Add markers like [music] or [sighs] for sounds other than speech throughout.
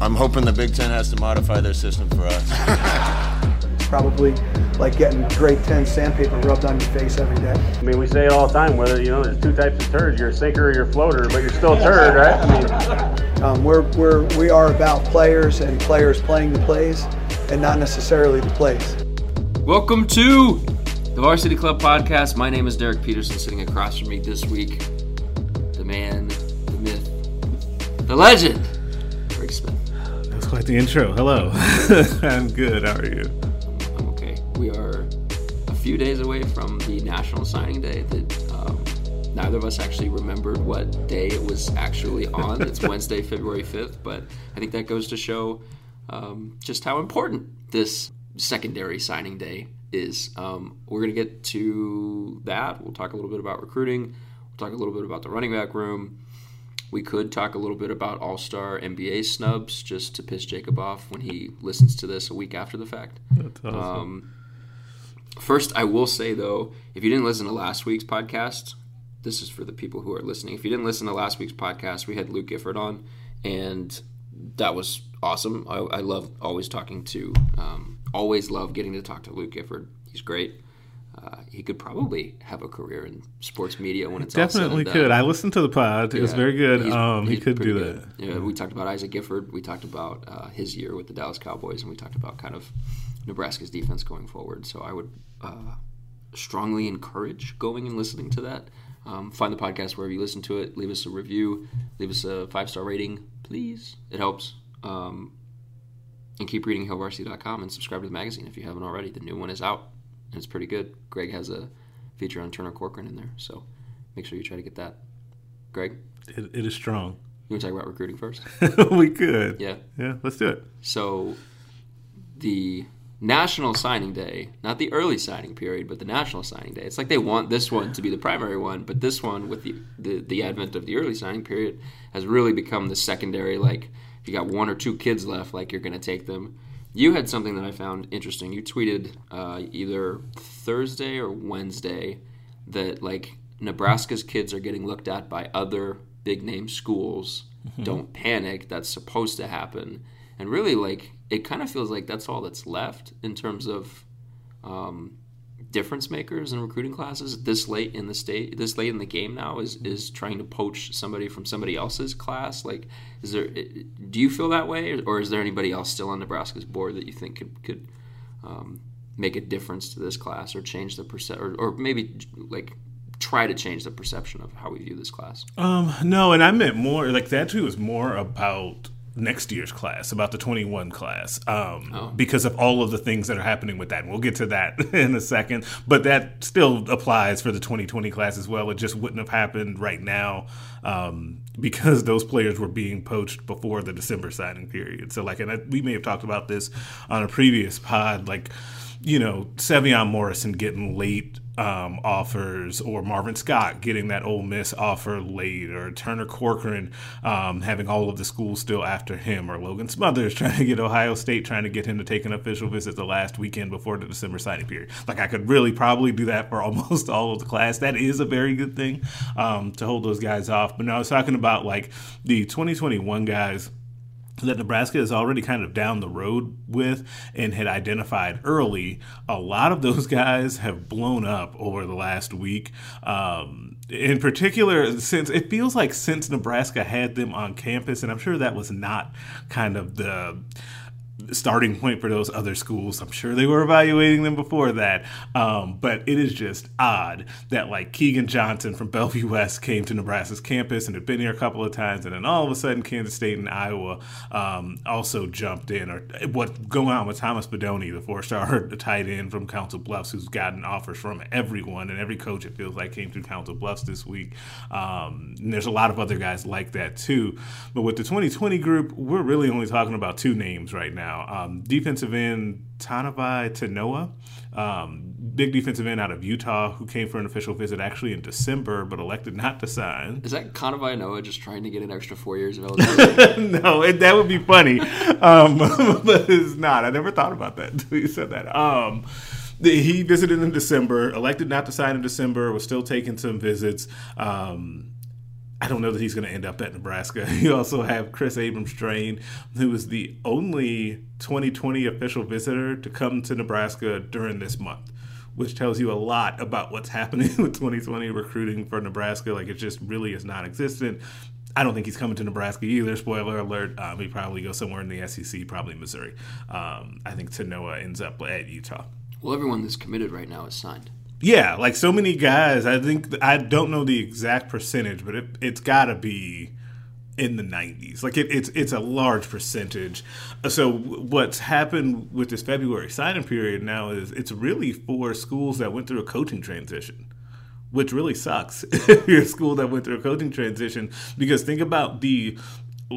I'm hoping the Big Ten has to modify their system for us. [laughs] Probably like getting grade 10 sandpaper rubbed on your face every day. I mean, we say it all the time, whether, you know, there's two types of turds, you're a sinker or you're a floater, but you're still a turd, right? I mean, [laughs] um, we're, we're, we are about players and players playing the plays and not necessarily the plays. Welcome to the Varsity Club podcast. My name is Derek Peterson, sitting across from me this week. The man, the myth, the legend, Greg Smith. That's quite the intro. Hello. [laughs] I'm good. How are you? I'm okay. We are a few days away from the National Signing Day that um, neither of us actually remembered what day it was actually on. it's [laughs] Wednesday, February 5th, but I think that goes to show um, just how important this secondary signing day is. Um, we're going to get to that. We'll talk a little bit about recruiting. We'll talk a little bit about the running back room. We could talk a little bit about All Star NBA snubs just to piss Jacob off when he listens to this a week after the fact. That's awesome. Um, first, I will say though, if you didn't listen to last week's podcast, this is for the people who are listening. If you didn't listen to last week's podcast, we had Luke Gifford on, and that was awesome. I, I love always talking to, um, always love getting to talk to Luke Gifford. He's great. Uh, he could probably have a career in sports media when it's definitely could. I listened to the pod; it yeah, was very good. Um, he could do good. that. Yeah, we talked about Isaac Gifford. We talked about uh, his year with the Dallas Cowboys, and we talked about kind of Nebraska's defense going forward. So I would uh, strongly encourage going and listening to that. Um, find the podcast wherever you listen to it. Leave us a review. Leave us a five star rating, please. It helps. Um, and keep reading HailVarsity.com and subscribe to the magazine if you haven't already. The new one is out it's pretty good. Greg has a feature on Turner Corcoran in there, so make sure you try to get that. Greg, it, it is strong. You want to talk about recruiting first? [laughs] we could. Yeah. Yeah, let's do it. So, the National Signing Day, not the early signing period, but the National Signing Day. It's like they want this one to be the primary one, but this one, with the, the, the advent of the early signing period, has really become the secondary. Like, if you got one or two kids left, like you're going to take them. You had something that I found interesting. You tweeted uh, either Thursday or Wednesday that, like, Nebraska's kids are getting looked at by other big name schools. Mm-hmm. Don't panic. That's supposed to happen. And really, like, it kind of feels like that's all that's left in terms of um, difference makers in recruiting classes this late in the state this late in the game now is is trying to poach somebody from somebody else's class like is there do you feel that way or is there anybody else still on nebraska's board that you think could could um, make a difference to this class or change the percent or, or maybe like try to change the perception of how we view this class? Um no and i meant more like that too was more about next year's class, about the 21 class, um, oh. because of all of the things that are happening with that. And we'll get to that [laughs] in a second. But that still applies for the 2020 class as well. It just wouldn't have happened right now um, because those players were being poached before the December signing period. So, like, and I, we may have talked about this on a previous pod, like, you know, Sevion Morrison getting late um, offers, or Marvin Scott getting that Ole Miss offer late, or Turner Corcoran um, having all of the schools still after him, or Logan Smothers [laughs] trying to get Ohio State trying to get him to take an official visit the last weekend before the December signing period. Like I could really probably do that for [laughs] almost all of the class. That is a very good thing um, to hold those guys off. But now I was talking about like the 2021 guys that Nebraska is already kind of down the road with and had identified early, a lot of those [laughs] guys have blown up over the last week. Um, in particular, since it feels like since Nebraska had them on campus, and I'm sure that was not kind of the starting point for those other schools. I'm sure they were evaluating them before that. Um, but it is just odd that like Keegan Johnson from Bellevue West came to Nebraska's campus and had been here a couple of times, and then all of a sudden Kansas State and Iowa um, also jumped in. Or what going on with Thomas Fidone, the four-star [laughs] tight end from Council Bluffs, who's gotten offers from everyone and every coach. It feels like came through Council Bluffs this week. Um, there's a lot of other guys like that too. But with the 2020 group, we're really only talking about two names right now now. Um, defensive end Tanavai Tanoa, um, big defensive end out of Utah, who came for an official visit actually in December, but elected not to sign. Is that Kanawai Noah just trying to get an extra four years of [laughs] eligibility? no, it, that would be funny, um, [laughs] but it's not. I never thought about that [laughs] until you said that. Um, he visited in December, elected not to sign in December, was still taking some visits. Um, I don't know that he's going to end up at Nebraska. [laughs] You also have Chris Abrams-Draine, who was the only 2020 official visitor to come to Nebraska during this month, which tells you a lot about what's [laughs] happening with 2020 recruiting for Nebraska. Like it just really is non-existent. I don't think he's coming to Nebraska either. Spoiler alert: um, he probably goes somewhere in the SEC, probably Missouri. Um, I think Tanoa ends up at Utah. well, everyone that's committed right now is signed. Yeah, like so many guys. I think I don't know the exact percentage, but it, it's got to be in the 90s. Like it, it's it's a large percentage. So what's happened with this February signing period now is it's really for schools that went through a coaching transition. Which really sucks [laughs] if you're a school that went through a coaching transition because think about the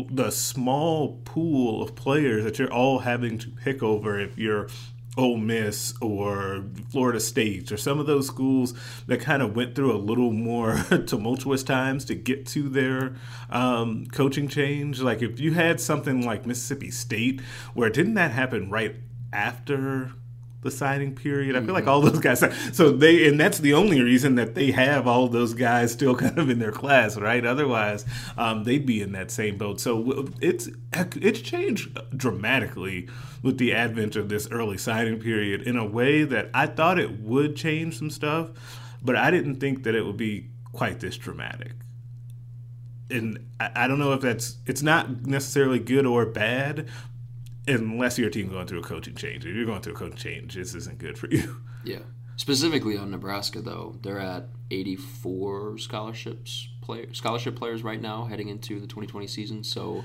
the small pool of players that you're all having to pick over if you're Ole Miss or Florida State or some of those schools that kind of went through a little more [laughs] tumultuous times to get to their um, coaching change. Like if you had something like Mississippi State, where didn't that happen right after the signing period. I feel like all [laughs] those guys. So they, and that's the only reason that they have all those guys still [laughs] kind of in their class, right? Otherwise, um, they'd be in that same boat. So it's it's changed dramatically with the advent of this early signing period in a way that I thought it would change some stuff, but I didn't think that it would be quite this dramatic. And I, I don't know if that's it's not necessarily good or bad, unless your team going through a coaching change. If you're going through a coaching change, this isn't good for you. [laughs] Yeah. Specifically on Nebraska, though, they're at 84 scholarships play, scholarship players right now heading into the 2020 season. So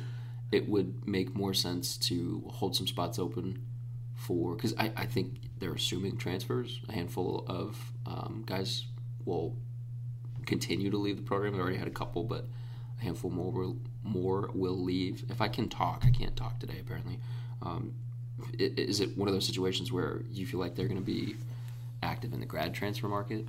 it would make more sense to hold some spots open for because I, I think they're assuming transfers. A handful of um, guys will continue to leave the program. They already had a couple, but a handful more will, more will leave. If I can talk, I can't talk today. Apparently, um, is it one of those situations where you feel like they're going to be active in the grad transfer market?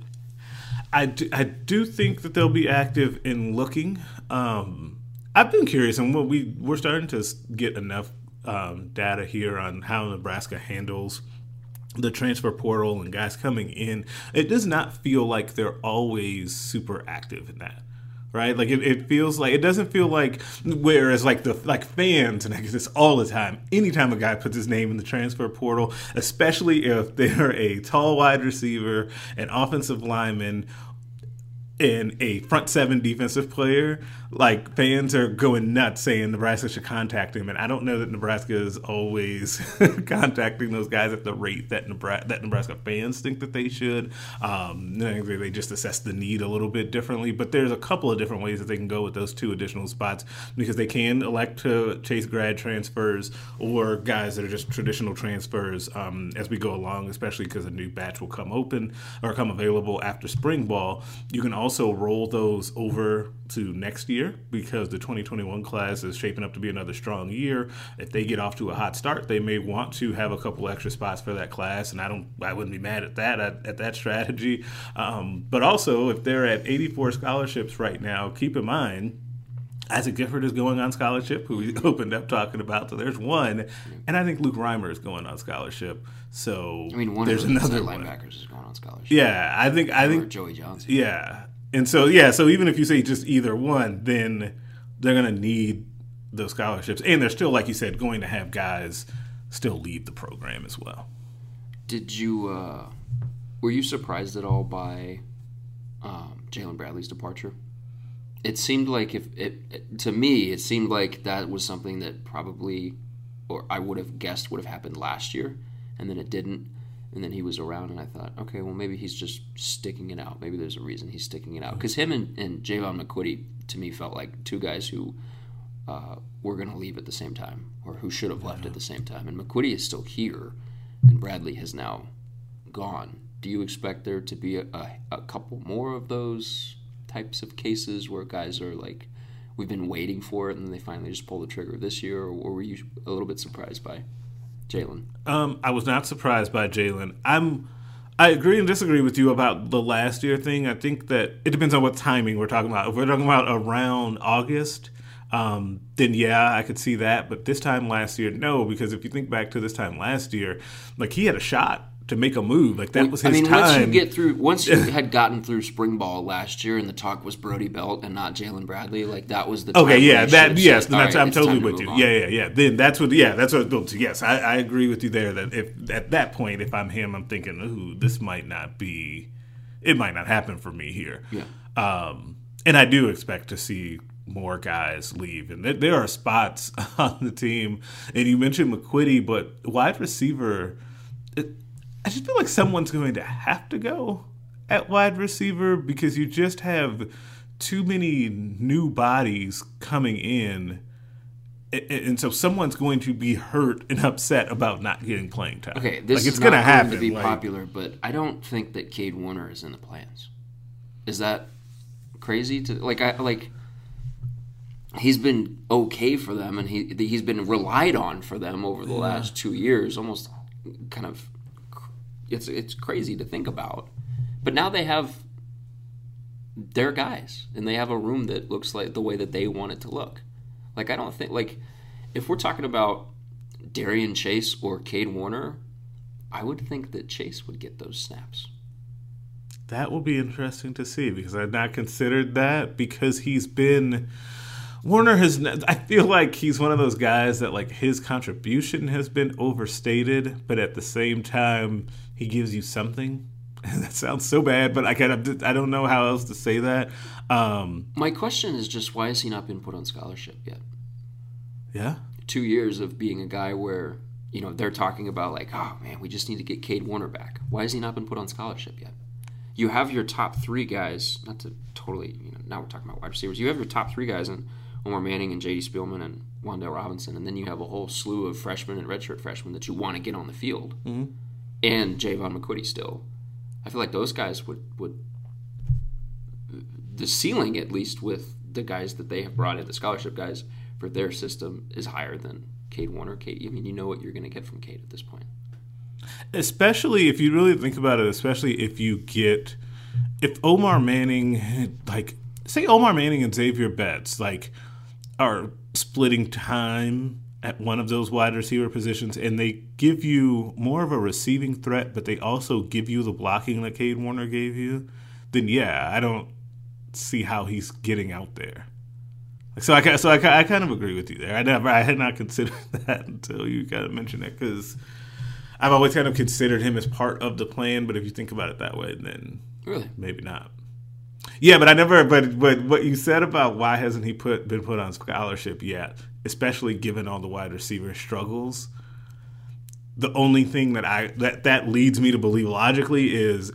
I do, I do think that they'll be active in looking. Um, I've been curious, and we we're starting to get enough um, data here on how Nebraska handles the transfer portal and guys coming in. It does not feel like they're always super active in that. Right, like it, it feels like it doesn't feel like whereas like the like fans and I get this all the time. Anytime a guy puts his name in the transfer portal, especially if [laughs] they're a tall wide receiver, an offensive lineman, and a front seven defensive player, like fans are going nuts saying Nebraska should contact him, and I don't know that Nebraska is always [laughs] contacting those guys at the rate that Nebraska that Nebraska fans think that they should. Um, they just assess the need a little bit differently, but there's a couple of different ways that they can go with those two additional spots because they can elect to chase grad transfers or guys that are just traditional transfers um, as we go along, especially because a new batch will come open or come available after spring ball. You can also roll those over to next year because the 2021 class is shaping up to be another strong year. If they get off to a hot start, they may want to have a couple extra spots for that class, and I don't, I wouldn't be mad at that at, at that strategy. Um, but also, if they're at 84 scholarships right now, keep in mind. Isaac Gifford is going on scholarship, who we [laughs] opened up talking about. So there's one, and I think Luke Reimer is going on scholarship. So I mean, one there's of the another linebackers is going on scholarship. Yeah, I think I or think Joey Johnson. yeah. And so yeah, so even if you say just either one, then they're gonna need those scholarships. And they're still, like you said, going to have guys still leave the program as well. Did you uh, were you surprised at all by um, Jaylin Bradley's departure? It seemed like if it, it to me, it seemed like that was something that probably, or I would have guessed would have happened last year, and then it didn't. And then he was around, and I thought, okay, well maybe he's just sticking it out. Maybe there's a reason he's sticking it out because him and, and Jaevon McQuitty to me felt like two guys who uh, were going to leave at the same time, or who should have left at the same time. And McQuitty is still here, and Bradley has now gone. Do you expect there to be a, a, a couple more of those types of cases where guys are like, we've been waiting for it, and they finally just pull the trigger this year, or were you a little bit surprised by Jaylin. Um, I was not surprised by Jaylin. I'm. I agree and disagree with you about the last year thing. I think that it depends on what timing we're talking about. If we're talking about around August, um, then yeah, I could see that. But this time last year, no, because if you think back to this time last year, like he had a shot to make a move. Like that was his I mean, time. once you get through, once you [laughs] had gotten through spring ball last year, and the talk was Brody Belt and not Jaylin Bradley, like that was the time Okay, yeah, that yes, said, right, I'm totally to with you. on." Yeah, yeah, yeah. Then that's what, yeah, that's what it built to. Yes, I, I agree with you there. That if at that point, if I'm him, I'm thinking, ooh, this might not be, it might not happen for me here. Yeah. Um, and I do expect to see more guys leave, and there, there are spots [laughs] on the team. And you mentioned McQuitty, but wide receiver, it, I just feel like someone's going to have to go at wide receiver because you just have too many new bodies coming in. And so someone's going to be hurt and upset about not getting playing time. Okay, this like, it's not gonna going happen. to be like- popular, but I don't think that Cade Warner is in the plans. Is that crazy to like? I like. He's been okay for them, and he he's been relied on for them over the last two years. Almost kind of, it's it's crazy to think about. But now they have their guys, and they have a room that looks like the way that they want it to look. Like I don't think like if we're talking about Darian Chase or Cade Warner, I would think that Chase would get those snaps. That will be interesting to see because I've not considered that because he's been Warner has. I feel like he's one of those guys that like his contribution has been overstated, but at the same time he gives you something. And [laughs] that sounds so bad, but I kind of I don't know how else to say that. Um, My question is just why has he not been put on scholarship yet? yeah, Two years of being a guy where you know they're talking about like, oh man, we just need to get Cade Warner back. Why has he not been put on scholarship yet? You have your top three guys. Not to totally, you know, now we're talking about wide receivers. You have your top three guys in Omar Manning and J.D. Spielman and Wan'Dale Robinson, and then you have a whole slew of freshmen and redshirt freshmen that you want to get on the field, mm-hmm. And Jaevon McQuitty still. I feel like those guys would would the ceiling at least with the guys that they have brought in, the scholarship guys for their system is higher than Cade Warner. Cade, I mean, you know what you're going to get from Cade at this point. especially if you really think about it. Especially if you get if Omar Manning, like say Omar Manning and Xavier Betts, like are splitting time at one of those wide receiver positions, and they give you more of a receiving threat, but they also give you the blocking that Cade Warner gave you. Then yeah, I don't see how he's getting out there. So I so I, I kind of agree with you there. I never I had not considered [laughs] that until you kind of mentioned it because I've always kind of considered him as part of the plan. But if you think about it that way, then Really? maybe not. Yeah, but I never. But but what you said about why hasn't he put been put on scholarship yet, especially given all the wide receiver struggles. The only thing that I that that leads me to believe logically is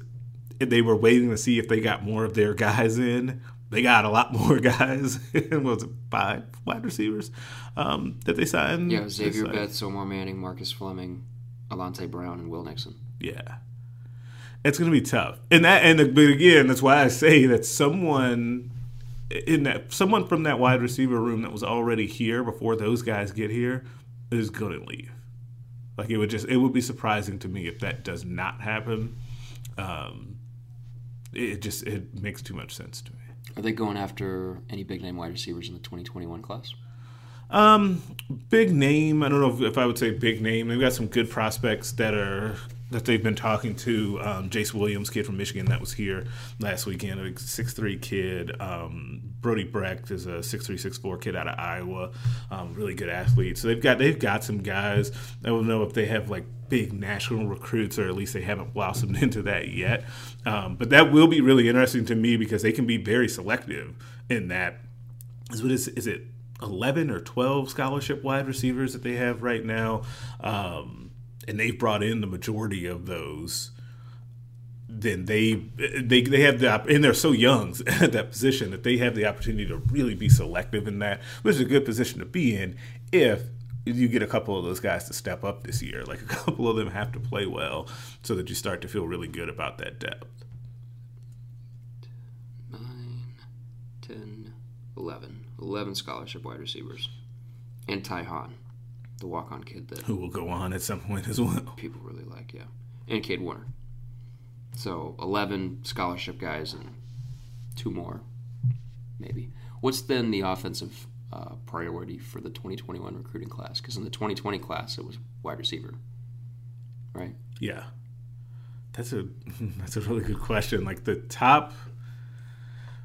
they were waiting to see if they got more of their guys in. They got a lot [laughs] more guys. was it five wide receivers um, that they signed? Yeah, Xavier signed- Betts, Omar Manning, Marcus Fleming, Alante Brown, and Will Nixon. Yeah. It's going to be tough. And that and but again, that's why I say that someone in that someone from that wide receiver room that was already here before those guys get here is going to leave. Like it would just it would be surprising to me if that does not happen. Um it just it makes too much sense to me. Are they going after any big name wide receivers in the 2021 class? Um, big name. I don't know if, if I would say big name. They've got some good prospects that are that they've been talking to. Um, Jace Williams, kid from Michigan, that was here last weekend, a six three kid. Um, Brody Brecht is a six three six four kid out of Iowa, um, really good athlete. So they've got they've got some guys. I don't know if they have like big national recruits, or at least they haven't blossomed [laughs] into that yet. Um, but that will be really interesting to me because they can be very selective in that. Is what is is it? 11 or 12 scholarship wide receivers that they have right now. Um, and they've brought in the majority of those. Then they they they have the and they're so young [laughs] at that position that they have the opportunity to really be selective in that, which is a good position to be in if you get a couple of those guys to step up this year. Like a [laughs] couple of them have to play well so that you start to feel really good about that depth. 9, 10, 11. 11 scholarship wide receivers. And Ty Hahn. The walk-on kid that Who will go on at some point as well. people really like, yeah, and Cade Warner. So eleven scholarship guys and two more, maybe. What's then the offensive uh, priority for the 2021 recruiting class? Because in the 2020 class, it was wide receiver, right? Yeah, that's a [laughs] that's a really good question. Like the top.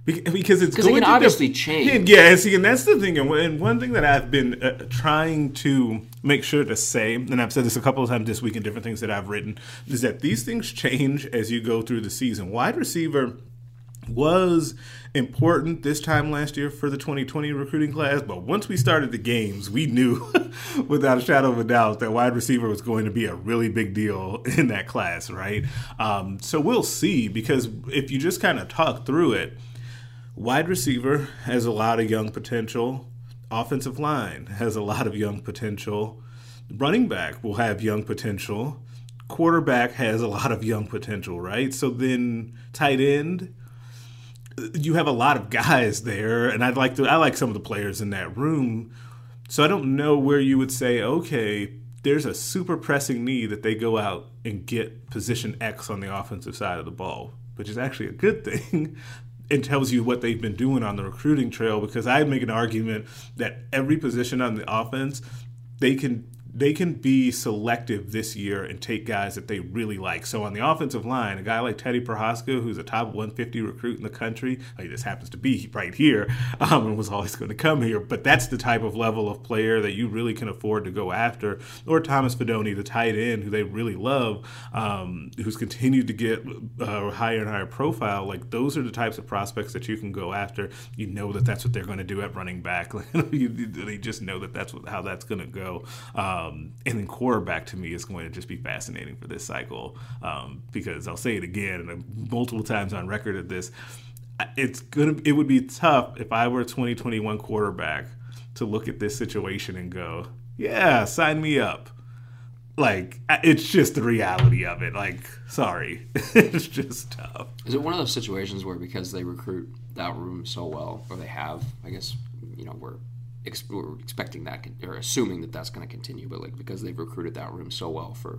Bec- Because it's 'Cause it going can to obviously dep- change. Yeah, see, and that's the thing. And one- and one thing that I've been uh, trying to make sure to say, and I've said this a couple of times this week in different things that I've written, is that these things change as you go through the season. Wide receiver was important this time last year for the 2020 recruiting class, but once we started the games, we knew [laughs] without a shadow of a doubt that wide receiver was going to be a really big deal [laughs] in that class, right? Um, so we'll see because if you just kind of talk through it, wide receiver has a lot of young potential. Offensive line has a lot of young potential. Running back will have young potential. Quarterback has a lot of young potential, right? So then tight end, you have a lot of guys there, and I'd like to I like some of the players in that room. So I don't know where you would say, okay, there's a super pressing need that they go out and get position X on the offensive side of the ball, which is actually a good [laughs] thing. It tells you what they've been doing on the recruiting trail because I make an argument that every position on the offense, they can they can be selective this year and take guys that they really like. So on the offensive line, a guy like Teddy Prochazka, who's a top 150 recruit in the country, like this happens to be right here, um, and was always going to come here. But that's the type of level of player that you really can afford to go after. Or Thomas Fidone, the tight end, who they really love, um, who's continued to get uh, higher and higher profile. Like those are the types of prospects that you can go after. You know that that's what they're going to do at running back. [laughs] They just know that that's what, how that's going to go. Um, and then quarterback to me is going to just be fascinating for this cycle um, because I'll say it again and multiple times on record at this. It's gonna. It would be tough if I were a 2021 quarterback to look at this situation and go, "Yeah, sign me up." Like it's just the reality of it. Like, sorry, [laughs] it's just tough. Is it one of those situations where because they recruit that room so well, or they have, I guess, you know, we're, ex- we're expecting that or assuming that that's going to continue, but like because they've recruited that room so well for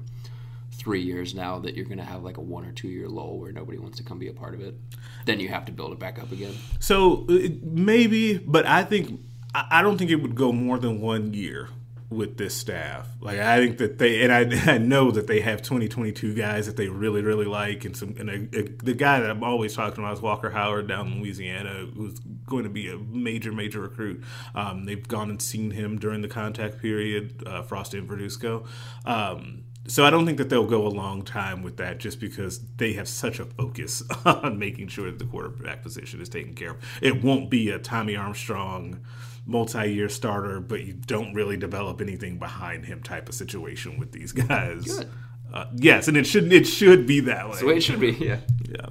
three years now that you're going to have like a one or two year lull where nobody wants to come be a part of it, then you have to build it back up again. So maybe, but I think I don't think it would go more than one year with this staff. Like I think that they and I, [laughs] I know that they have 2022 guys that they really really like and some and a, a, the guy that I'm always talking about is Walker Howard down in Louisiana who's going to be a major major recruit. Um, they've gone and seen him during the contact period, uh, Frost and Verduzco. Um, so I don't think that they'll go a long time with that just because they have such a focus [laughs] on making sure that the quarterback position is taken care of. It won't be a Tommy Armstrong multi-year starter, but you don't really develop anything behind him type of situation with these guys. Good. Uh, yes, and it should it should be that way. The way it should be. Yeah. Yeah.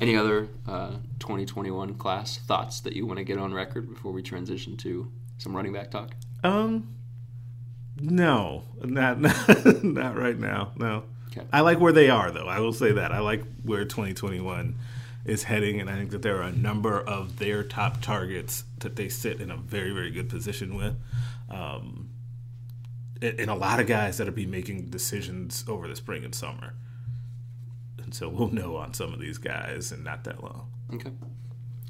Any other uh, 2021 class thoughts that you want to get on record before we transition to some running back talk? Um, no, not not, [laughs] not right now. No, Okay. I like where they are though. I will say that I like where 2021 is heading, and I think that there are a number of their top targets that they sit in a very very good position with. Um, and, and a lot of guys that'll be making decisions over the spring and summer. And so we'll know on some of these guys in not that long. Okay.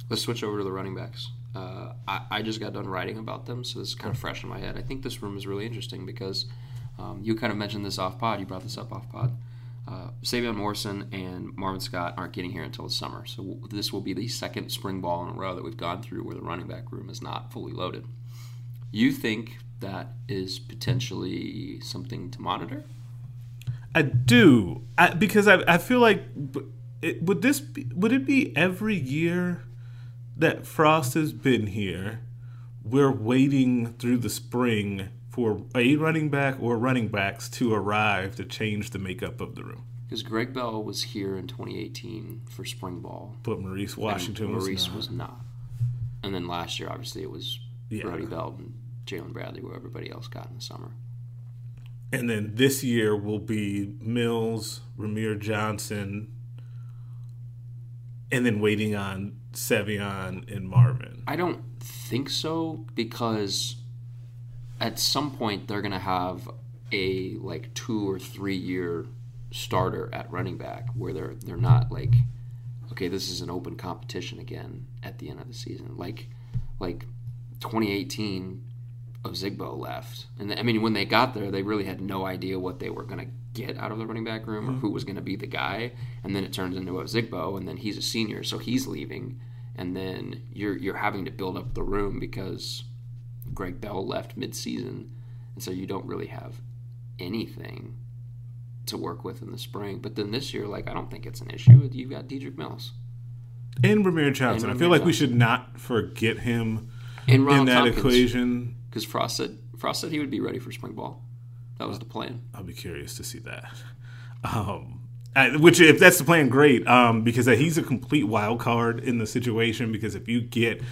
Let's switch over to the running backs. Uh, I, I just got done writing about them, so this is kind of fresh in my head. I think this room is really interesting because um, you kind of mentioned this off pod. You brought this up off pod. Uh, Sevion Morrison and Marvin Scott aren't getting here until the summer, so this will be the second spring ball in a row that we've gone through where the running back room is not fully loaded. You think that is potentially something to monitor? I do I, because I, I feel like it, would this be, would it be every year that Frost has been here? We're waiting through the spring for a running back or running backs to arrive to change the makeup of the room. Because Greg Bell was here in 2018 for spring ball. But Maurice and Washington Maurice was not. was not. And then last year, obviously, it was Yeah. Brody Belt and Jaylin Bradley, where everybody else got in the summer. And then this year will be Mills, Rahmir Johnson, and then waiting on Sevion and Marvin. I don't think so because at some point they're going to have a like two or three year starter at running back where they're they're not like okay this is an open competition again at the end of the season. Like like 2018 Ozigbo left. And I mean when they got there they really had no idea what they were going to get out of the running back room or mm-hmm. who was going to be the guy. And then it turns into Ozigbo and then he's a senior so he's leaving. And then you're you're having to build up the room because Greg Bell left midseason and so you don't really have anything to work with in the spring. But then this year, like I don't think it's an issue. You've got Dedrick Mills and Rahmir Johnson. And I feel like we should not forget him in that Thompkins, equation. because Frost said Frost said he would be ready for spring ball. That was the plan. I'll be curious to see that. Um, I- which, if that's the plan, great. Um, because he's a complete wild card in the situation. Because if you get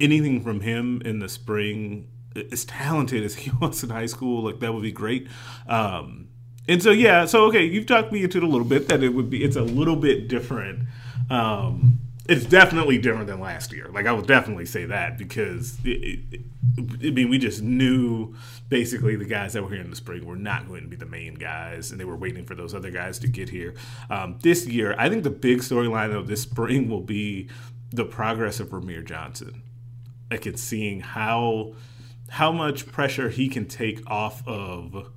anything from him in the spring, as talented as he [laughs] was in high school, like that would be great. Um, and so, yeah. So, okay, you've talked me into it a little bit that it would be. It's a little bit different. Um, it's definitely different than last year. Like I would definitely say that because it, it, I mean we just knew basically the guys that were here in the spring were not going to be the main guys, and they were waiting for those other guys to get here. Um, this year, I think the big storyline of this spring will be the progress of Rahmir Johnson. Like it's seeing how how much pressure he can take off of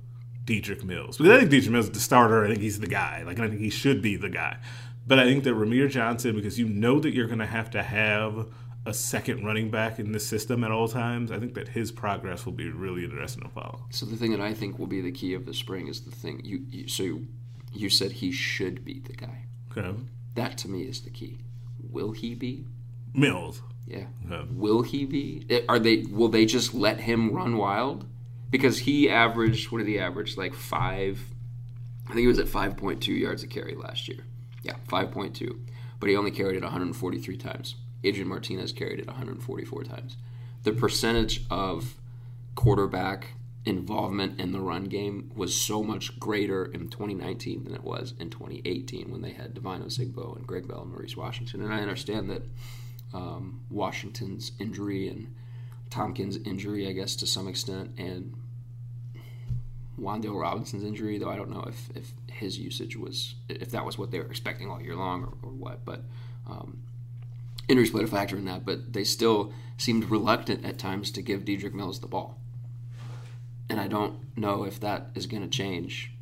Dedrick Mills. Because I think Dedrick Mills is the starter. I think he's the guy. Like I think he should be the guy. But I think that Rahmir Johnson, because you know that you're going to have to have a second running back in this system at all times, I think that his progress will be really interesting to follow. So the thing that I think will be the key of the spring is the thing you, you so you, you said he should be the guy. Okay. That to me is the key. Will he be? Mills. Yeah. Okay. Will he be? Are they? Will they just let him run wild? Because he averaged. What did he average? Like five. I think he was at five point two yards a carry last year. Yeah, five point two. But he only carried it 143 times. Adrian Martinez carried it 144 times. The percentage of quarterback involvement in the run game was so much greater in 2019 than it was in 2018 when they had Devine Ozigbo and Greg Bell and Maurice Washington. And I understand that um, Washington's injury and Thompkins' injury, I guess, to some extent, and Wan'Dale Robinson's injury, though I don't know if, if his usage was, if that was what they were expecting all year long or, or what. But um, injuries played a factor in that, but they still seemed reluctant at times to give Dedrick Mills the ball. And I don't know if that is going to change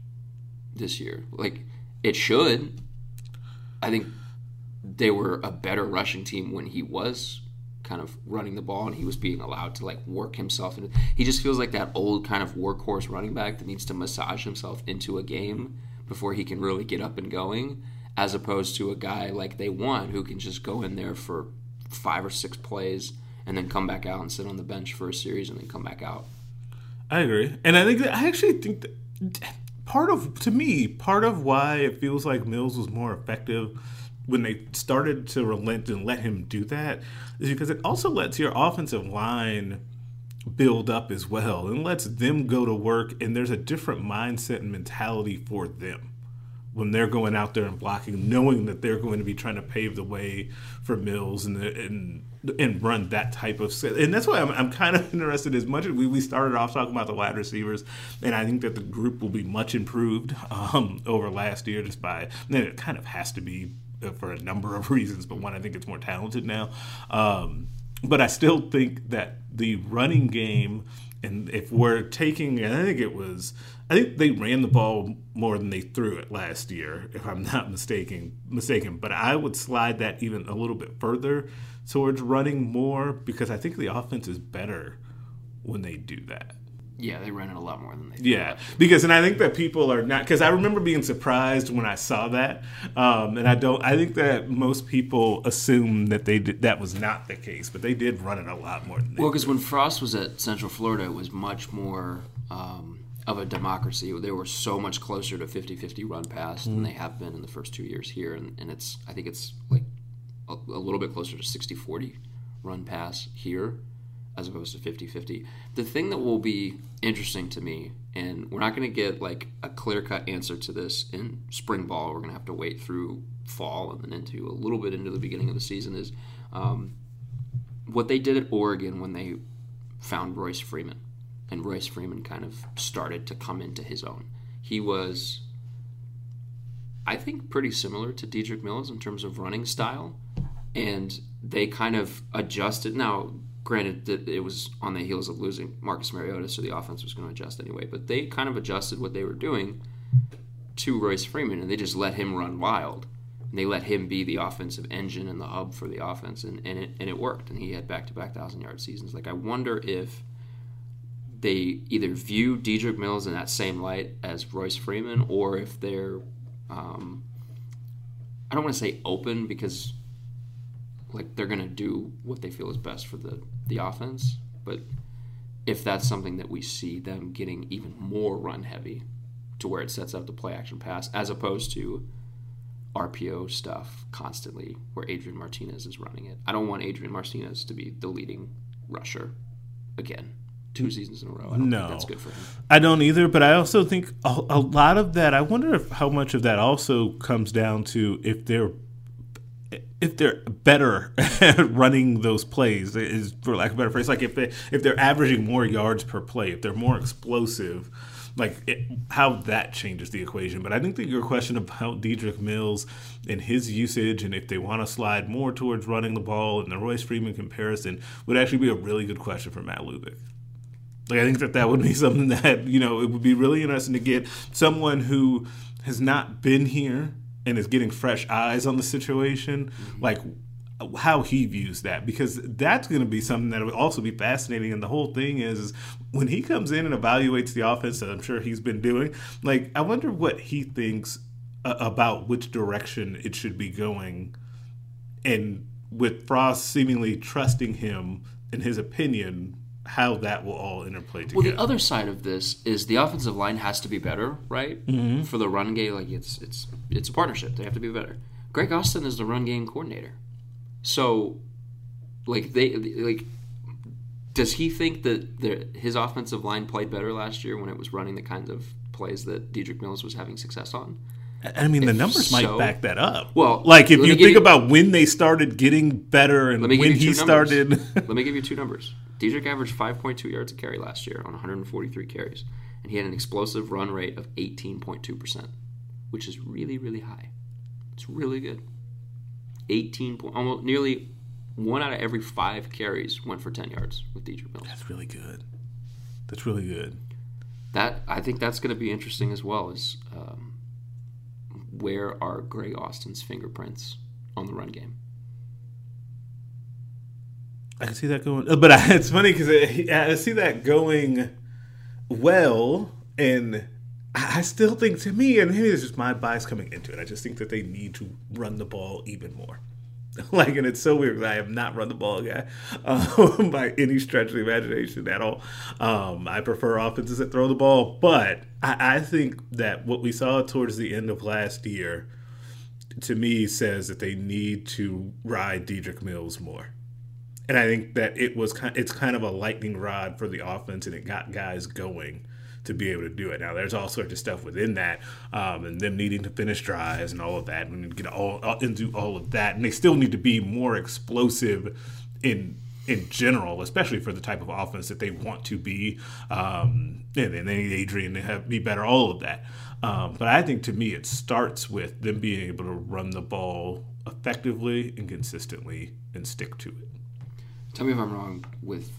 this year. Like, it should. I think they were a better rushing team when he was kind of running the ball and he was being allowed to like work himself into he just feels like that old kind of workhorse running back that needs to massage himself into a game before he can really get up and going as opposed to a guy like they want who can just go in there for five or six plays and then come back out and sit on the bench for a series and then come back out. I agree, and I think that, I actually think that part of to me part of why it feels like Mills was more effective when they started to relent and let him do that is because it also lets your offensive line build up as well and lets them go to work and there's a different mindset and mentality for them when they're going out there and blocking, knowing that they're going to be trying to pave the way for Mills and and and run that type of. And that's why I'm, I'm kind of [laughs] interested. As much as we, we started off talking about the wide receivers, and I think that the group will be much improved um, over last year, just by then it kind of has to be for a number of [laughs] reasons. But one, I think it's more talented now. Um, but I still think that the running game, and if we're taking, and I think it was, I think they ran the ball more than they threw it last year, if I'm [laughs] not mistaken. Mistaken, but I would slide that even a little bit further towards running more because I think the offense is better when they do that. Yeah they ran it a lot more than they Yeah, because and I think that people are not because I remember being surprised when I saw that, um, and I don't. I think that most people assume that they did, that was not the case, but they did run it a lot more than they Well, because when Frost was at Central Florida, it was much more um, of a democracy. They were so much closer to 50-50 run pass than they have been in the first two years here, and, and it's I think it's like a, a little bit closer to 60-40 run pass here as opposed to 50-50. The thing that will be interesting to me, and we're not going to get like a clear-cut answer to this in spring ball. We're going to have to wait through fall and then into a little bit into the beginning of the season is um, what they did at Oregon when they found Royce Freeman and Royce Freeman kind of started to come into his own. He was, I think, pretty similar to Dedrick Mills in terms of running style, and they kind of adjusted. Now, granted, that it was on the heels of losing Marcus Mariota, so the offense was going to adjust anyway. But they kind of adjusted what they were doing to Royce Freeman, and they just let him run wild. And they let him be the offensive engine and the hub for the offense, and, and it and it worked. And he had back to back thousand yard seasons. Like I wonder if they either view Dedrick Mills in that same light as Royce Freeman, or if they're, um, I don't want to say open because, like, they're going to do what they feel is best for the, the offense. But if that's something that we see them getting even more run heavy to where it sets up the play action pass, as opposed to RPO stuff constantly where Adrian Martinez is running it. I don't want Adrian Martinez to be the leading rusher again two seasons in a row. I don't No. think that's good for him. I don't either, but I also think a, a lot of that. I wonder if how much of that also comes down to if they're if they're better at [laughs] running those plays is for lack of a better phrase. Like if they if they're averaging more yards per play, if they're more explosive, like it, how that changes the equation. But I think that your question about Dedrick Mills and his usage, and if they want to slide more towards running the ball and the Royce Freeman comparison, would actually be a really good question for Matt Lubick. Like I think that that would be [laughs] something that you know it would be really interesting to get someone who has not been here and is getting fresh eyes on the situation, like how he views that because that's going to be something that would also be fascinating. And the whole thing is, is when he comes in and evaluates the offense that I'm sure he's been doing. Like I wonder what he thinks uh, about which direction it should be going, and with Frost seemingly trusting him in his opinion, how that will all interplay together. Well, the other side of this is the offensive line has to be better, right? Mm-hmm. For the run game, like it's it's it's a partnership. They have to be better. Greg Austin is the run game coordinator, so like they like. Does he think that the, his offensive line played better last year when it was running the kinds of plays that Dedrick Mills was having success on? I mean, the If numbers might back that up. Well, like if you think you- about when they started getting better and Let me give when he numbers. started. Let me give you two numbers. [laughs] Dedrick averaged 5.2 yards a carry last year on 143 carries, and he had an explosive run rate of 18.2%, which is really, really high. It's really good. 18 point, almost nearly one out of every five carries went for 10 yards with Dedrick Mills. That's really good. That's really good. That I think that's going to be interesting as well. Is um, where are Greg Austin's fingerprints on the run game? I can see that going, uh, but I, [laughs] it's funny because I, I see that going well, and I still think to me, and maybe it's just my bias coming into it. I just think that they need to run the ball even more. [laughs] like, and it's so weird I have not run the ball guy [laughs] um, by any stretch of the imagination at all. Um, I prefer offenses that throw the ball, but I, I think that what we saw towards the end of last year, to me, says that they need to ride Dedrick Mills more. And I think that it was kind it's kind of a lightning rod for the offense, and it got guys going to be able to do it. Now, there's all sorts of stuff within that, um, and them needing to finish drives and all of that, and get all all- into all of that, and they still need to be more explosive in in general, especially for the type of offense that they want to be. Um, and then they need Adrian to have, be better, all of that. Um, but I think to me, it starts with them being able to run the ball effectively and consistently and stick to it. Tell me if I'm wrong with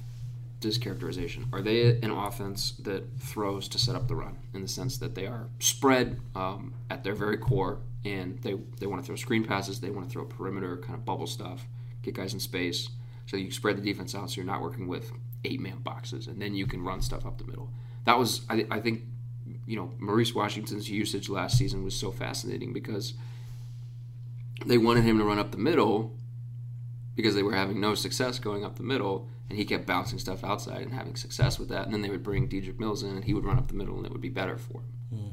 this characterization. Are they an offense that throws to set up the run in the sense that they are spread um, at their very core and they, they want to throw screen passes, they want to throw perimeter kind of bubble stuff, get guys in space so you spread the defense out so you're not working with eight man boxes and then you can run stuff up the middle. That was, I, I think, you know, Maurice Washington's usage last season was so fascinating because they wanted him to run up the middle because they were having no success going up the middle, and he kept bouncing stuff outside and having success with that. And then they would bring Dedrick Mills in, and he would run up the middle, and it would be better for him. Hmm.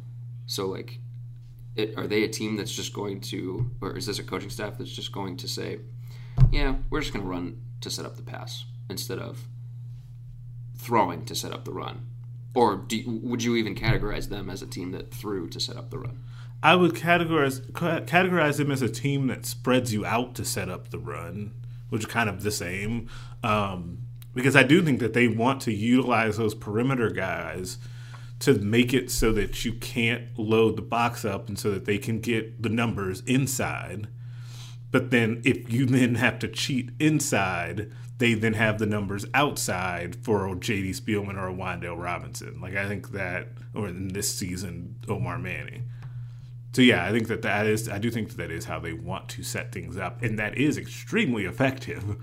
So, like, it, are they a team that's just going to, or is this a coaching staff that's just going to say, yeah, we're just going to run to set up the pass instead of throwing to set up the run? Or do, you- would you even categorize them as a team that threw to set up the run? I would categorize categorize them as a team that spreads you out to set up the run, which is kind of the same. Um, because I do think that they want to utilize those perimeter guys to make it so that you can't load the box up and so that they can get the numbers inside. But then if you then have to cheat inside, they then have the numbers outside for a JD Spielman or a Wan'Dale Robinson. Like I think that, or in this season, Omar Manning. So yeah, I think that that is. I do think that, that is how they want to set things up, and that is extremely effective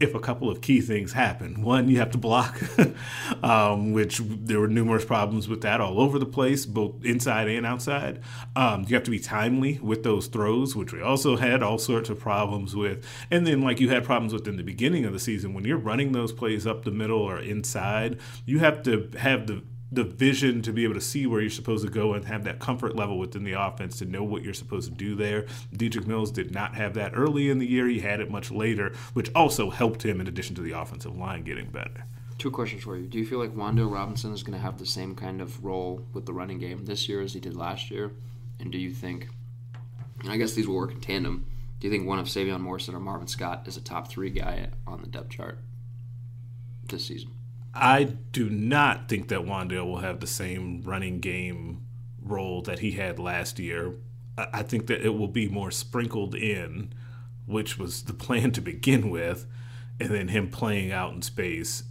if a couple of key things happen. One, you have to block, [laughs] um, which there were numerous problems with that all over the place, both inside and outside. Um, you have to be timely with those throws, which we also had all sorts of problems with. And then, like you had problems with in the beginning of the season, when you're running those plays up the middle or inside, you have to have the the vision to be able to see where you're supposed to go and have that comfort level within the offense to know what you're supposed to do there. Dedrick Mills did not have that early in the year. He had it much later, which also helped him in addition to the offensive line getting better. Two questions for you. Do you feel like Wan'Dale Robinson is going to have the same kind of role with the running game this year as he did last year? And do you think, I guess these will work in tandem, do you think one of Sevion Morrison or Marvin Scott is a top three guy on the depth chart this season? I do not think that Wan'Dale will have the same running game role that he had last year. I think that it will be more sprinkled in, which was the plan to begin with, and then him playing out in space.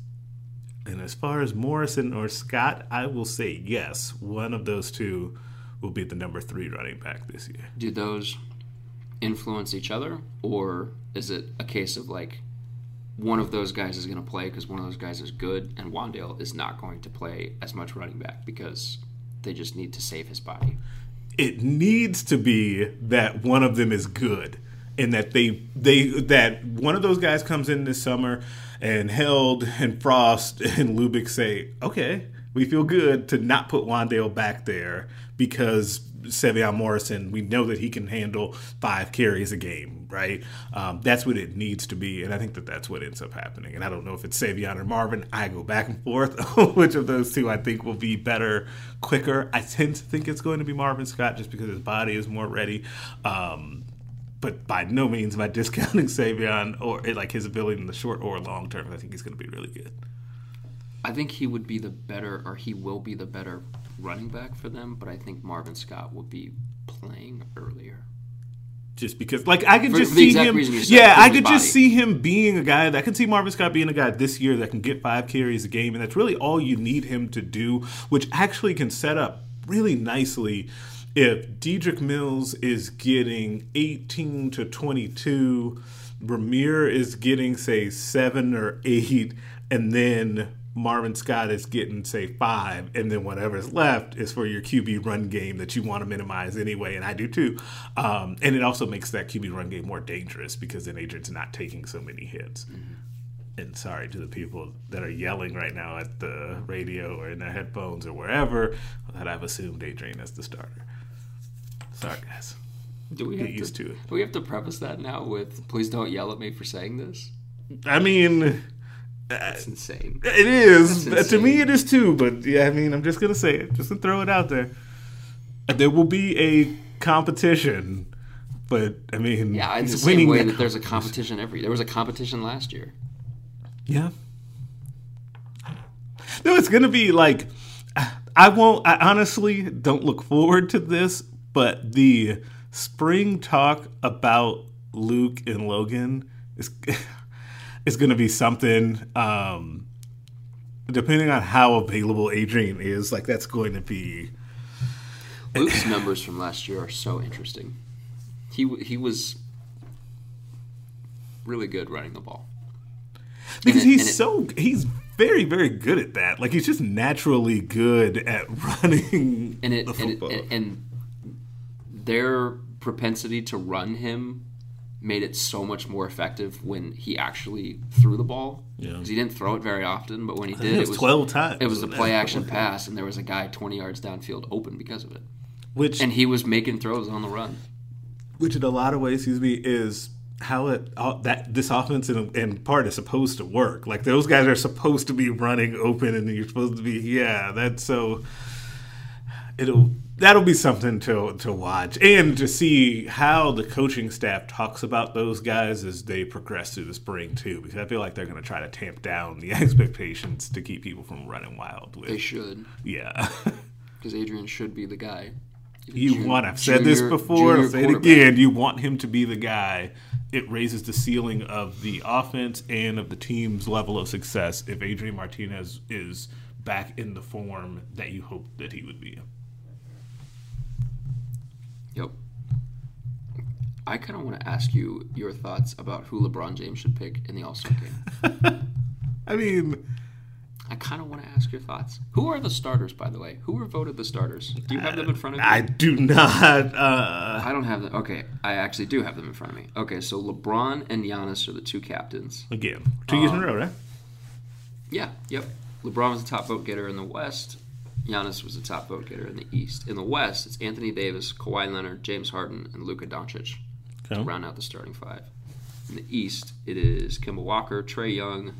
And as far as Morrison or Scott, I will say yes. One of those two will be the number three running back this year. Do those influence each other, or is it a case of like one of those guys is going to play because one of those guys is good, and Wan'Dale is not going to play as much running back because they just need to save his body. It needs to be that one of them is good, and that they they that one of those guys comes in this summer, and Held and Frost [laughs] and Lubick say, okay, we feel good to not put Wan'Dale back there because Sevion Morrison, we know that he can handle five carries a game, right? Um, that's what it needs to be, and I think that that's what ends up happening. And I don't know if it's Sevion or Marvin. I go back and forth [laughs] which of those two I think will be better, quicker. I tend to think it's going to be Marvin Scott just because his body is more ready. Um, but by no means am I [laughs] discounting Sevion or like his ability in the short or long term. I think he's going to be really good. I think he would be the better, or he will be the better running back for them, but I think Marvin Scott will be playing earlier. Just because, like, I could just see him. Yeah, I could just see him being a guy. That, I can see Marvin Scott being a guy this year that can get five carries a game, and that's really all you need him to do, which actually can set up really nicely if Dedrick Mills is getting 18 to 22, Rahmir is getting, say, seven or eight, and then Marvin Scott is getting say five, and then whatever's left is for your QB run game that you want to minimize anyway, and I do too. Um, and it also makes that QB run game more dangerous because then Adrian's not taking so many hits. Mm-hmm. And sorry to the people that are yelling right now at the radio or in their headphones or wherever that I've assumed Adrian as the starter. Sorry, guys. Do we Get have used to, to it? Do we have to preface that now with "Please don't yell at me for saying this"? I mean that's insane. It is. To me, it is too. But yeah, I mean, I'm just gonna say it, just to throw it out there. There will be a competition, but I mean, yeah, in the same way that there's a competition every. There was a competition last year. Yeah. No, it's gonna be like. I won't. I honestly don't look forward to this, but the spring talk about Luke and Logan is [laughs] is going to be something. Um, depending on how available Adrian is, like that's going to be. Luke's numbers from last year are so interesting. He he was really good running the ball because it, he's so he's very very good at that. Like he's just naturally good at [laughs] running and it, the football. And, it, and their propensity to run him made it so much more effective when he actually threw the ball. Yeah. He didn't throw it very often, but when he did, it was, it was twelve times. It was a play action pass, and there was a guy twenty yards downfield open because of it. Which and he was making throws on the run. Which, in a lot of ways, excuse me, is how it uh, that this offense in, in part is supposed to work. Like those guys are supposed to be running open, and you're supposed to be yeah. That's so. It'll that'll be something to to watch and to see how the coaching staff talks about those guys as they progress through the spring too. Because I feel like they're going to try to tamp down the [laughs] expectations to keep people from running wild. With They should, yeah. [laughs] because Adrian should be the guy. You Jun- want, I've said this before, I'll say it again. You want him to be the guy. It raises the ceiling of the offense and of the team's level of success if Adrian Martinez is back in the form that you hoped that he would be. Yep. I kind of want to ask you your thoughts about who LeBron James should pick in the All Star game. [laughs] I mean, I kind of want to ask your thoughts. Who are the starters, by the way? Who were voted the starters? Do you have them in front of you? I do not. Uh, I don't have them. Okay, I actually do have them in front of me. Okay, so LeBron and Giannis are the two captains. again, two years in a row, right? Yeah, yep. LeBron was the top vote getter in the West. Giannis was the top vote getter in the East. In the West, it's Anthony Davis, Kawhi Leonard, James Harden, and Luka Doncic to round out the starting five. In the East, it is Kemba Walker, Trae Young,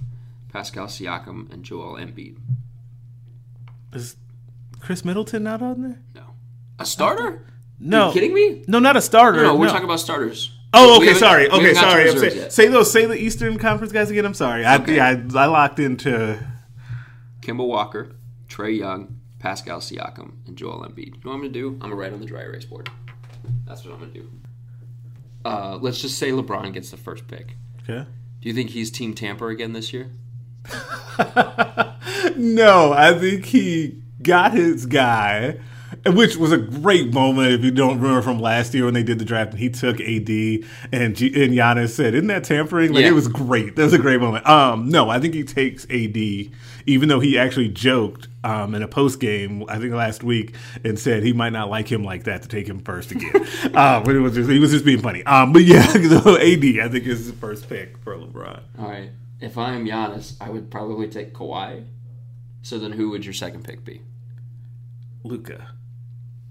Pascal Siakam, and Joel Embiid. Is Khris Middleton not on there? No, a starter? No. Are you kidding me? No, not a starter. No, no, we're talking about starters. Oh, okay, sorry. Okay, haven't got to sorry. Say, say those. Say the Eastern Conference guys again. I'm sorry. I, Okay. yeah, I, I locked into. Kemba Walker, Trae Young, Pascal Siakam, and Joel Embiid. You know what I'm going to do? I'm going to write on the dry erase board. That's what I'm going to do. Uh, let's just say LeBron gets the first pick. Okay. Do you think he's Team Tampa again this year? [laughs] No, I think he got his guy, [laughs] which was a great moment. If you don't remember from last year when they did the draft, and he took AD and G- and Giannis said, "Isn't that tampering?" Like Yeah. it was great. That was a great moment. Um, no, I think he takes AD, even though he actually joked um, in a post game, I think last week, and said he might not like him like that to take him first again. uh, [laughs] but it was just, he was just being funny. Um, but yeah, [laughs] so AD, I think is the first pick for LeBron. All right. If I'm Giannis, I would probably take Kawhi. So then who would your second pick be? Luka.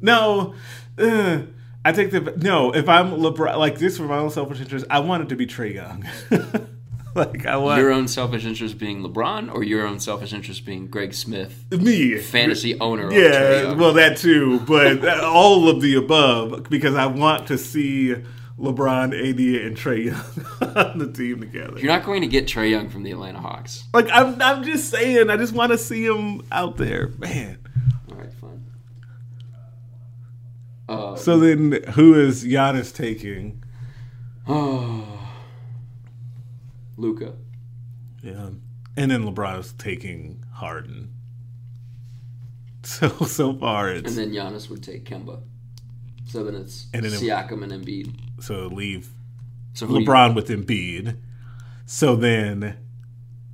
No, uh, I take the no. If I'm LeBron, like this for my own selfish interest, I want it to be Trae Young. [laughs] like I want Your own selfish interest being LeBron or your own selfish interest being Greg Smith, me fantasy owner of Yeah, Young? well that too, but [laughs] all of the above because I want to see LeBron, AD, and Trae Young [laughs] on the team together. You're not going to get Trae Young from the Atlanta Hawks. Like I'm, I'm just saying, I just want to see him out there, man. All right, fine. Uh, So then, who is Giannis taking? [sighs] Luka. Yeah. And then LeBron is taking Harden. [laughs] So so far it's And then Giannis would take Kemba. So then it's And then it- Siakam and Embiid. so leave So who do you- LeBron with Embiid. So then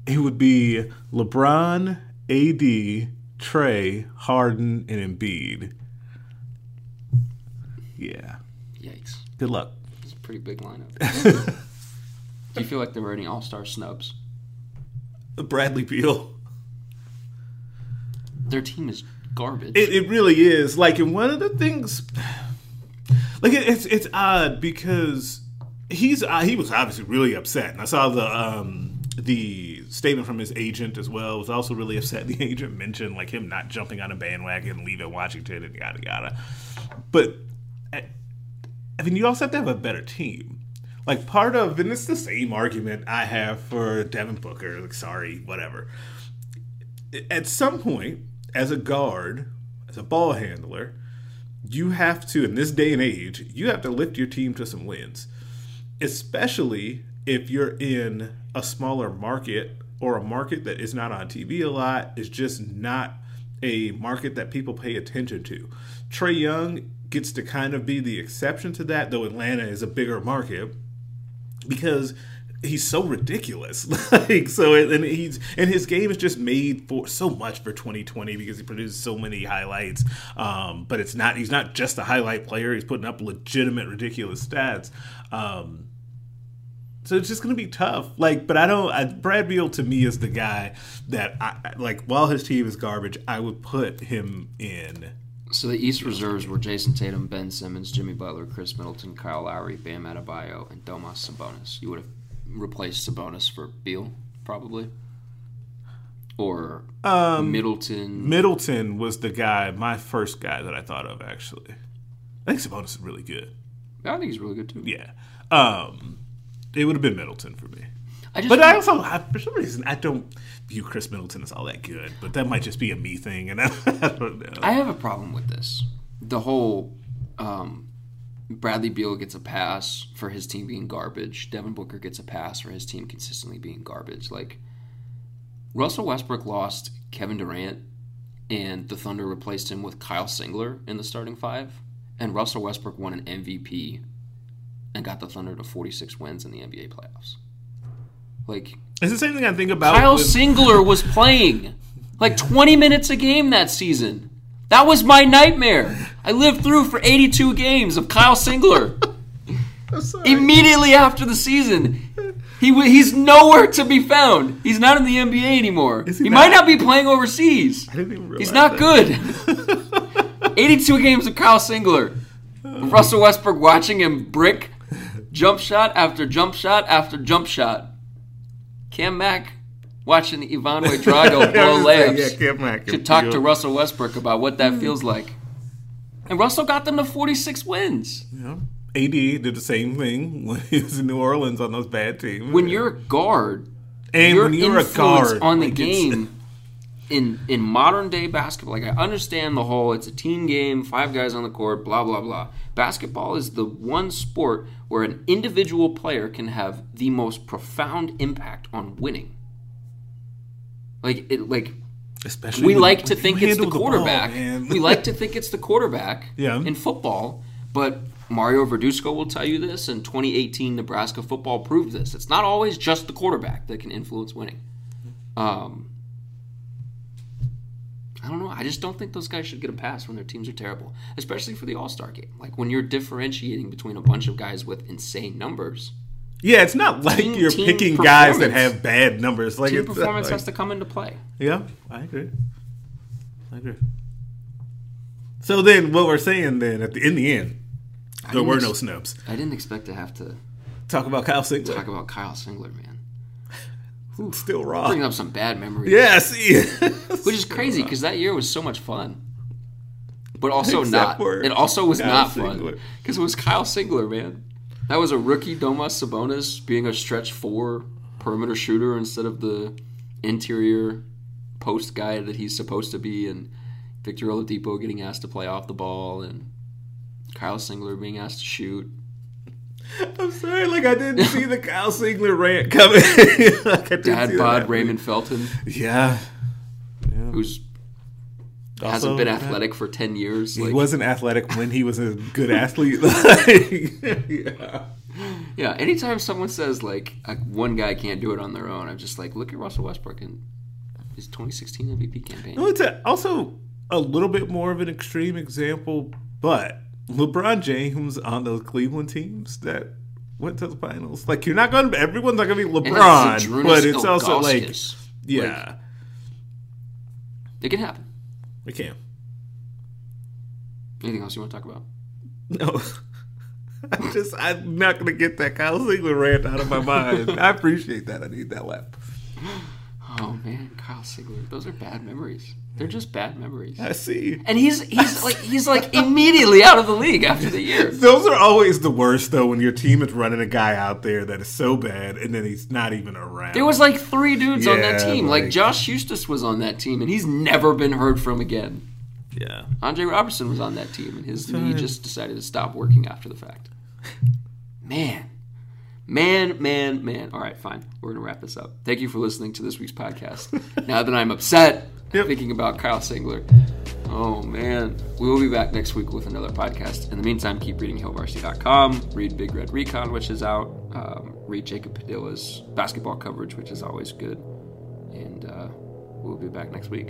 it would be LeBron, AD, Trae, Harden, and Embiid. Yeah. Yikes. Good luck. It's a pretty big lineup. [laughs] do you feel like there were any All Star snubs? Bradley Beal. Their team is garbage. It, it really is. Like, and one of the things, like, it, it's it's odd because he's uh, he was obviously really upset, and I saw the um the statement from his agent as well. Was also really upset. The agent mentioned like him not jumping on a bandwagon, leaving Washington, and yada yada. But I mean, you also have to have a better team. Like part of, and it's the same argument I have for Devin Booker. Like, sorry, whatever at some point, as a guard, as a ball handler, you have to, in this day and age, you have to lift your team to some wins. Especially if you're in a smaller market or a market that is not on TV a lot, is just not a market that people pay attention to. Trae Young gets to kind of be the exception to that, though Atlanta is a bigger market because he's so ridiculous. [laughs] like so, and he's and his game is just made for so much for 2020 because he produces so many highlights. Um, but it's not he's not just a highlight player. He's putting up legitimate ridiculous stats. Um, so it's just going to be tough. Like, but I don't. I, Brad Beal to me is the guy that I like. While his team is garbage, I would put him in. So the East reserves were Jayson Tatum, Ben Simmons, Jimmy Butler, Khris Middleton, Kyle Lowry, Bam Adebayo, and Domas Sabonis. You would have replaced Sabonis for Beal, probably. or Um, Middleton. Middleton was the guy, my first guy that I thought of actually. I think Sabonis is really good. I think he's really good too. Yeah. Um, it would have been Middleton for me. I just But I also, I, for some reason, I don't view Khris Middleton as all that good. But that might just be a me thing, and I, [laughs] I don't know. I have a problem with this. The whole um, Bradley Beal gets a pass for his team being garbage. Devin Booker gets a pass for his team consistently being garbage. Like Russell Westbrook lost Kevin Durant, and the Thunder replaced him with Kyle Singler in the starting five, and Russell Westbrook won an MVP and got the Thunder to 46 wins in the NBA playoffs. Like it's the same thing I think about. Kyle with- Singler was playing like 20 minutes a game that season. That was my nightmare. I lived through for 82 games of Kyle Singler. [laughs] Immediately after the season, he w- he's nowhere to be found. He's not in the NBA anymore. He, he might not? not be playing overseas. I didn't even realize He's not that. good. [laughs] 82 games of Kyle Singler. Uh. Russell Westbrook watching him brick jump shot after jump shot after jump shot. Cam Mack watching the Ivan Drago [laughs] blow layups. Yeah, Cam Mack. Should talk to Russell Westbrook about what that hmm. feels like. And Russell got them to 46 wins. Yeah. AD did the same thing [laughs] when he was in New Orleans on those bad teams. When you're a guard, and your when you're a guard on the like, game in in modern day basketball, like I understand the whole it's a team game, five guys on the court, blah blah blah. Basketball is the one sport where an individual player can have the most profound impact on winning. Like it, like especially we like to think it's the ball, quarterback. man. we like to think it's the quarterback [laughs] Yeah. in football, but Mario Verduzco will tell you this, and 2018 Nebraska football proved this. It's not always just the quarterback that can influence winning. Um, I don't know. I just don't think those guys should get a pass when their teams are terrible, especially for the All Star game. Like when you're differentiating between a bunch of guys with insane numbers, Yeah, it's not like Team- you're team picking guys that have bad numbers. Like team performance like- has to come into play. Yeah, I agree. I agree. So then, what we're saying then, at the in the end, there were ex- no snubs. I didn't expect to have to Talk about Kyle Singler. talk about Kyle Singler, man. Still raw. Bringing up some bad memories. Yeah, see, [laughs] which is crazy because that year was so much fun, but also Except not. It also was Kyle not fun because it was Kyle Singler, man. That was a rookie Domas Sabonis being a stretch four perimeter shooter instead of the interior post guy that he's supposed to be, and Victor Oladipo getting asked to play off the ball, and Kyle Singler being asked to shoot. I'm sorry, like I didn't see the Kyle Singler rant coming. [laughs] like, I Dad bod. Raymond Felton, Yeah, who's Also, hasn't been athletic for ten years. He like- wasn't athletic when he was a good [laughs] athlete. Like, [laughs] yeah. Yeah, anytime someone says like one guy can't do it on their own, I'm just like, look at Russell Westbrook and his 2016 MVP campaign. No, it's a, also a little bit more of an extreme example, but LeBron James on those Cleveland teams that went to the finals. Like you're not going to everyone's not going to be LeBron, but it's also like yeah, it can happen. It can. Anything else you want to talk about? No. [laughs] I'm just I'm not going to get that Kyle Singler rant out of my mind. [laughs] I appreciate that. I need that lap. Oh man, Kyle Singler. Those are bad memories. They're just bad memories. I see. And he's he's like he's like immediately out of the league after the year. [laughs] Those are always the worst, though, when your team is running a guy out there that is so bad, and then he's not even around. There was like three dudes on that team. Like, like- Josh Huestis was on that team, and he's never been heard from again. yeah. Andre Roberson was on that team, and his knee just decided to stop working after the fact. Man, man, man, man. All right, fine. We're gonna wrap this up. Thank you for listening to this week's podcast. [laughs] now that I'm upset Yep. thinking about Kyle Singler, oh man, we will be back next week with another podcast. In the meantime, keep reading HailVarsity.com. Read Big Red Recon, which is out. Um, read Jacob Padilla's basketball coverage, which is always good. And uh, we'll be back next week.